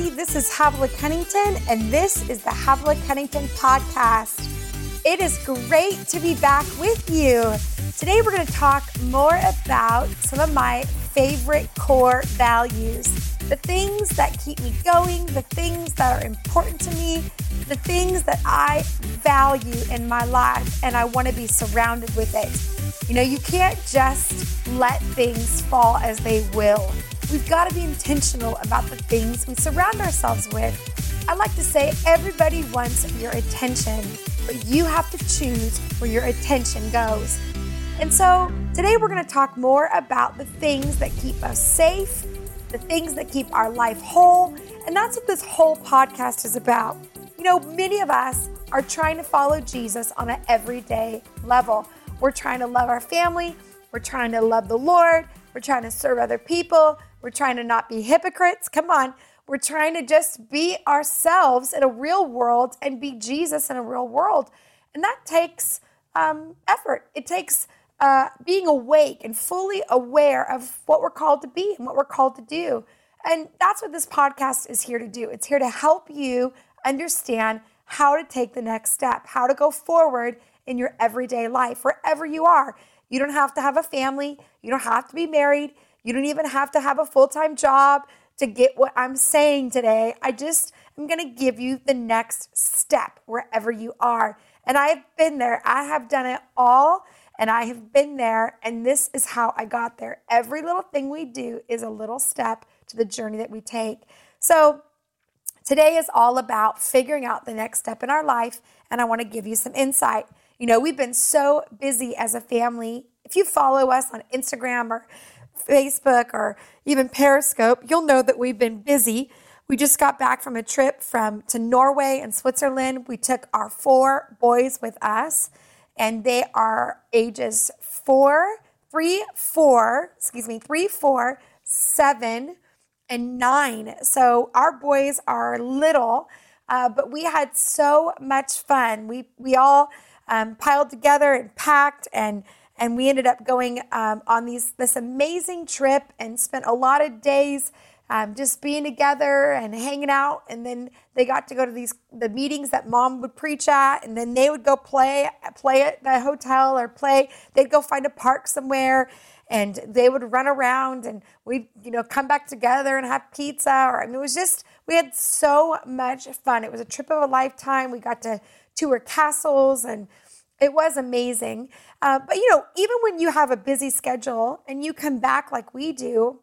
everybody. This is Havilah Cunnington, and this is the Havilah Cunnington podcast. It is great to be back with you. Today, we're going to talk more about some of my favorite core values the things that keep me going, the things that are important to me, the things that I value in my life, and I want to be surrounded with it. You know, you can't just let things fall as they will. We've got to be intentional about the things we surround ourselves with. I like to say everybody wants your attention, but you have to choose where your attention goes. And so today we're going to talk more about the things that keep us safe, the things that keep our life whole. And that's what this whole podcast is about. You know, many of us are trying to follow Jesus on an everyday level. We're trying to love our family, we're trying to love the Lord, we're trying to serve other people, we're trying to not be hypocrites. Come on. We're trying to just be ourselves in a real world and be Jesus in a real world. And that takes um, effort. It takes uh, being awake and fully aware of what we're called to be and what we're called to do. And that's what this podcast is here to do. It's here to help you understand how to take the next step, how to go forward in your everyday life, wherever you are. You don't have to have a family, you don't have to be married, you don't even have to have a full time job to get what I'm saying today. I just am going to give you the next step wherever you are. And I have been there, I have done it all, and I have been there. And this is how I got there. Every little thing we do is a little step to the journey that we take. So, Today is all about figuring out the next step in our life, and I want to give you some insight. You know, we've been so busy as a family. If you follow us on Instagram or Facebook or even Periscope, you'll know that we've been busy. We just got back from a trip from to Norway and Switzerland. We took our four boys with us, and they are ages four, three, four, excuse me, three, four, seven, and nine. So our boys are little, uh, but we had so much fun. We we all um, piled together and packed and and we ended up going um, on these this amazing trip and spent a lot of days um, just being together and hanging out. And then they got to go to these the meetings that mom would preach at and then they would go play play at the hotel or play. They'd go find a park somewhere and they would run around and we'd you know come back together and have pizza. Or I mean, it was just we had so much fun. It was a trip of a lifetime. We got to tour castles and it was amazing. Uh, but you know, even when you have a busy schedule and you come back like we do,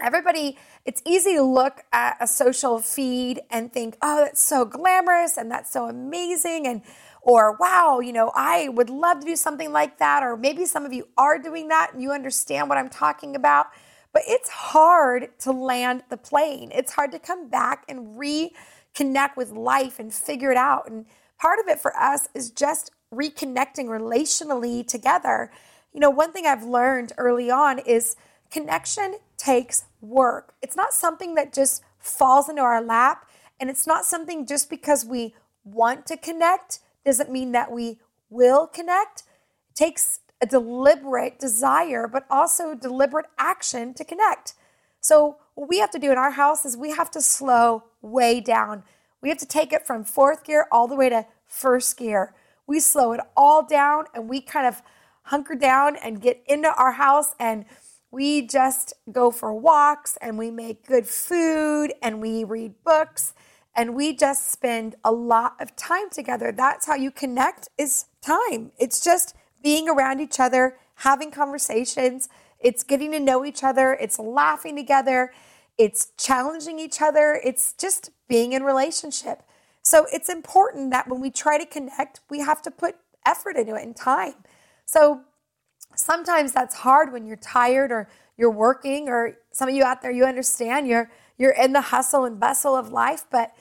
everybody, it's easy to look at a social feed and think, oh, that's so glamorous and that's so amazing. And, or wow, you know, I would love to do something like that. Or maybe some of you are doing that and you understand what I'm talking about. But it's hard to land the plane. It's hard to come back and reconnect with life and figure it out. And part of it for us is just reconnecting relationally together. You know, one thing I've learned early on is connection takes work. It's not something that just falls into our lap, and it's not something just because we want to connect doesn't mean that we will connect. It takes a deliberate desire, but also deliberate action to connect. So, what we have to do in our house is we have to slow way down. We have to take it from fourth gear all the way to first gear we slow it all down and we kind of hunker down and get into our house and we just go for walks and we make good food and we read books and we just spend a lot of time together. That's how you connect is time. It's just being around each other, having conversations, it's getting to know each other, it's laughing together, it's challenging each other, it's just being in relationship. So it's important that when we try to connect, we have to put effort into it and time. So sometimes that's hard when you're tired or you're working or some of you out there you understand you're you're in the hustle and bustle of life, but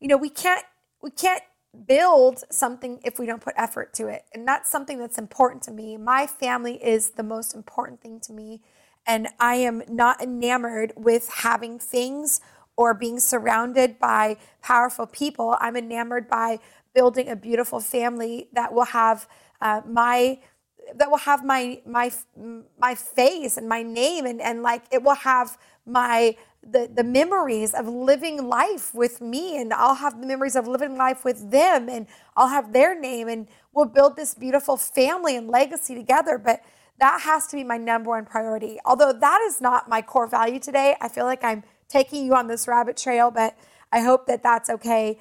you know, we can't we can't build something if we don't put effort to it. And that's something that's important to me. My family is the most important thing to me. And I am not enamored with having things or being surrounded by powerful people. I'm enamored by building a beautiful family that will have uh, my that will have my my my face and my name and and like it will have my the, the memories of living life with me, and I'll have the memories of living life with them, and I'll have their name, and we'll build this beautiful family and legacy together. But that has to be my number one priority. Although that is not my core value today, I feel like I'm taking you on this rabbit trail, but I hope that that's okay.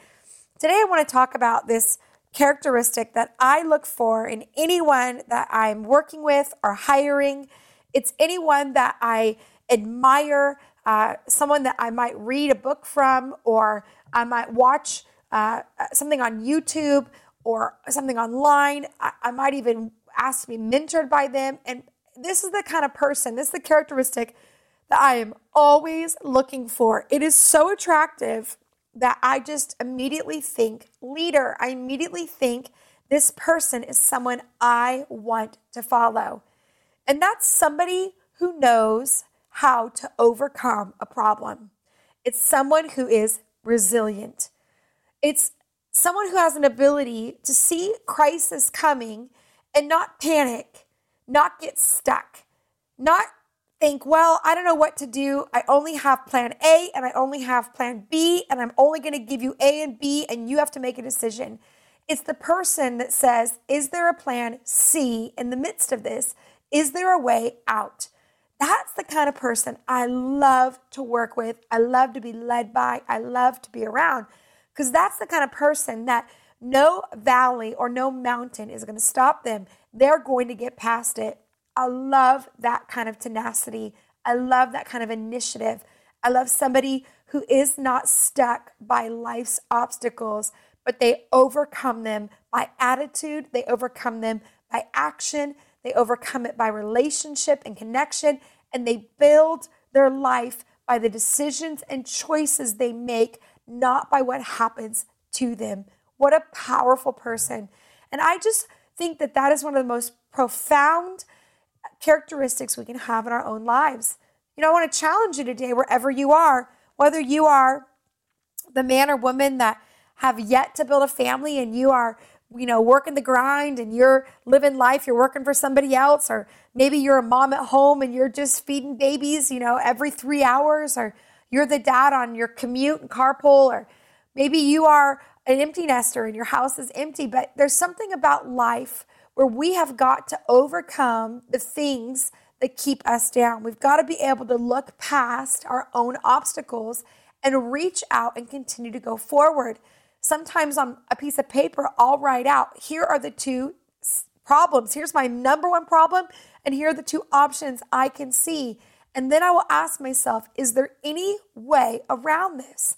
Today, I want to talk about this characteristic that I look for in anyone that I'm working with or hiring. It's anyone that I admire, uh, someone that I might read a book from, or I might watch uh, something on YouTube or something online. I, I might even ask to be mentored by them. And this is the kind of person, this is the characteristic that I am always looking for. It is so attractive that I just immediately think leader. I immediately think this person is someone I want to follow. And that's somebody who knows how to overcome a problem. It's someone who is resilient. It's someone who has an ability to see crisis coming and not panic, not get stuck, not think, well, I don't know what to do. I only have plan A and I only have plan B, and I'm only going to give you A and B, and you have to make a decision. It's the person that says, is there a plan C in the midst of this? Is there a way out? That's the kind of person I love to work with. I love to be led by. I love to be around because that's the kind of person that no valley or no mountain is going to stop them. They're going to get past it. I love that kind of tenacity. I love that kind of initiative. I love somebody who is not stuck by life's obstacles, but they overcome them by attitude, they overcome them by action, they overcome it by relationship and connection, and they build their life by the decisions and choices they make, not by what happens to them. What a powerful person. And I just think that that is one of the most profound characteristics we can have in our own lives. You know, I want to challenge you today, wherever you are, whether you are the man or woman that have yet to build a family and you are you know, working the grind and you're living life, you're working for somebody else, or maybe you're a mom at home and you're just feeding babies, you know, every three hours, or you're the dad on your commute and carpool, or maybe you are an empty nester and your house is empty. But there's something about life where we have got to overcome the things that keep us down. We've got to be able to look past our own obstacles and reach out and continue to go forward. Sometimes on a piece of paper, I'll write out here are the two problems. Here's my number one problem, and here are the two options I can see. And then I will ask myself, is there any way around this?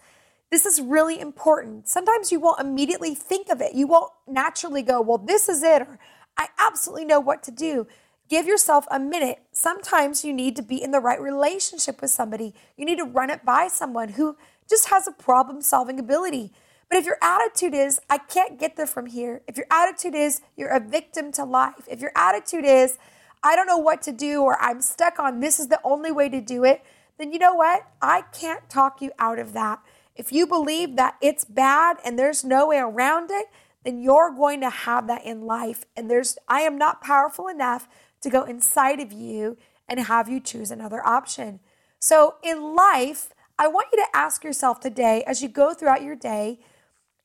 This is really important. Sometimes you won't immediately think of it. You won't naturally go, well, this is it, or I absolutely know what to do. Give yourself a minute. Sometimes you need to be in the right relationship with somebody. You need to run it by someone who just has a problem solving ability. But if your attitude is, I can't get there from here, if your attitude is, you're a victim to life, if your attitude is, I don't know what to do, or I'm stuck on this is the only way to do it, then you know what? I can't talk you out of that. If you believe that it's bad and there's no way around it, then you're going to have that in life. And there's, I am not powerful enough to go inside of you and have you choose another option. So in life, I want you to ask yourself today as you go throughout your day,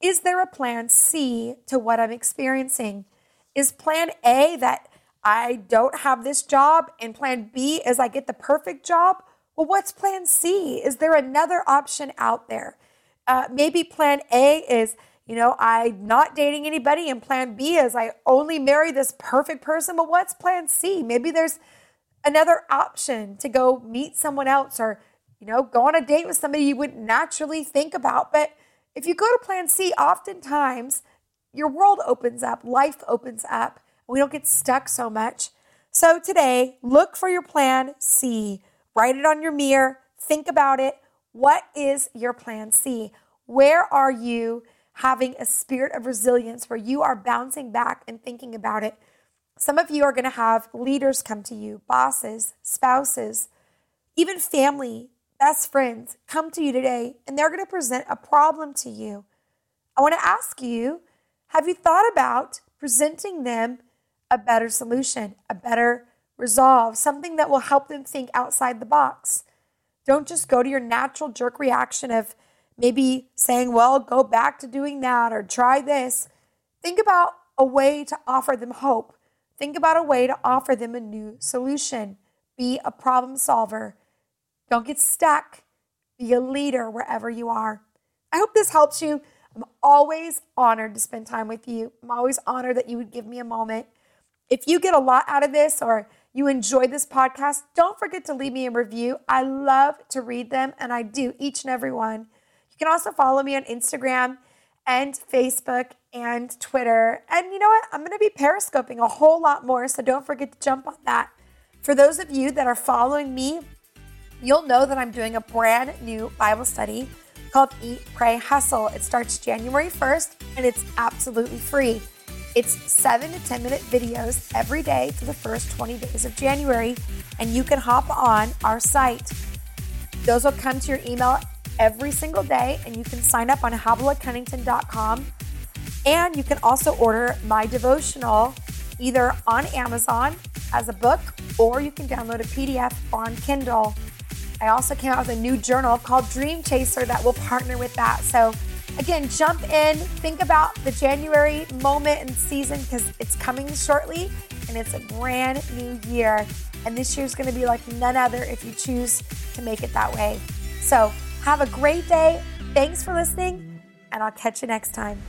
is there a plan C to what I'm experiencing? Is plan A that I don't have this job and plan B is I get the perfect job? Well, what's plan C? Is there another option out there? Uh, maybe plan A is, you know, I'm not dating anybody, and plan B is I only marry this perfect person. But what's plan C? Maybe there's another option to go meet someone else or, you know, go on a date with somebody you wouldn't naturally think about. But if you go to plan C, oftentimes your world opens up, life opens up. and We don't get stuck so much. So today, look for your plan C. Write it on your mirror, think about it. What is your plan C? Where are you having a spirit of resilience where you are bouncing back and thinking about it? Some of you are going to have leaders come to you, bosses, spouses, even family best friends come to you today and they're going to present a problem to you. I want to ask you have you thought about presenting them a better solution, a better resolve, something that will help them think outside the box? Don't just go to your natural jerk reaction of maybe saying, well, go back to doing that or try this. Think about a way to offer them hope. Think about a way to offer them a new solution. Be a problem solver. Don't get stuck. Be a leader wherever you are. I hope this helps you. I'm always honored to spend time with you. I'm always honored that you would give me a moment. If you get a lot out of this or you enjoyed this podcast, don't forget to leave me a review. I love to read them, and I do each and every one. You can also follow me on Instagram and Facebook and Twitter. And you know what? I'm going to be periscoping a whole lot more, so don't forget to jump on that. For those of you that are following me, you'll know that I'm doing a brand new Bible study called Eat, Pray, Hustle. It starts January 1st and it's absolutely free. It's seven to 10 minute videos every day for the first 20 days of January, and you can hop on our site. Those will come to your email every single day, and you can sign up on havilahcunnington.com. And you can also order my devotional either on Amazon as a book or you can download a PDF on Kindle. I also came out with a new journal called Dream Chaser that will partner with that. So Again, jump in, think about the January moment and season because it's coming shortly and it's a brand new year. And this year is going to be like none other if you choose to make it that way. So, have a great day. Thanks for listening, and I'll catch you next time.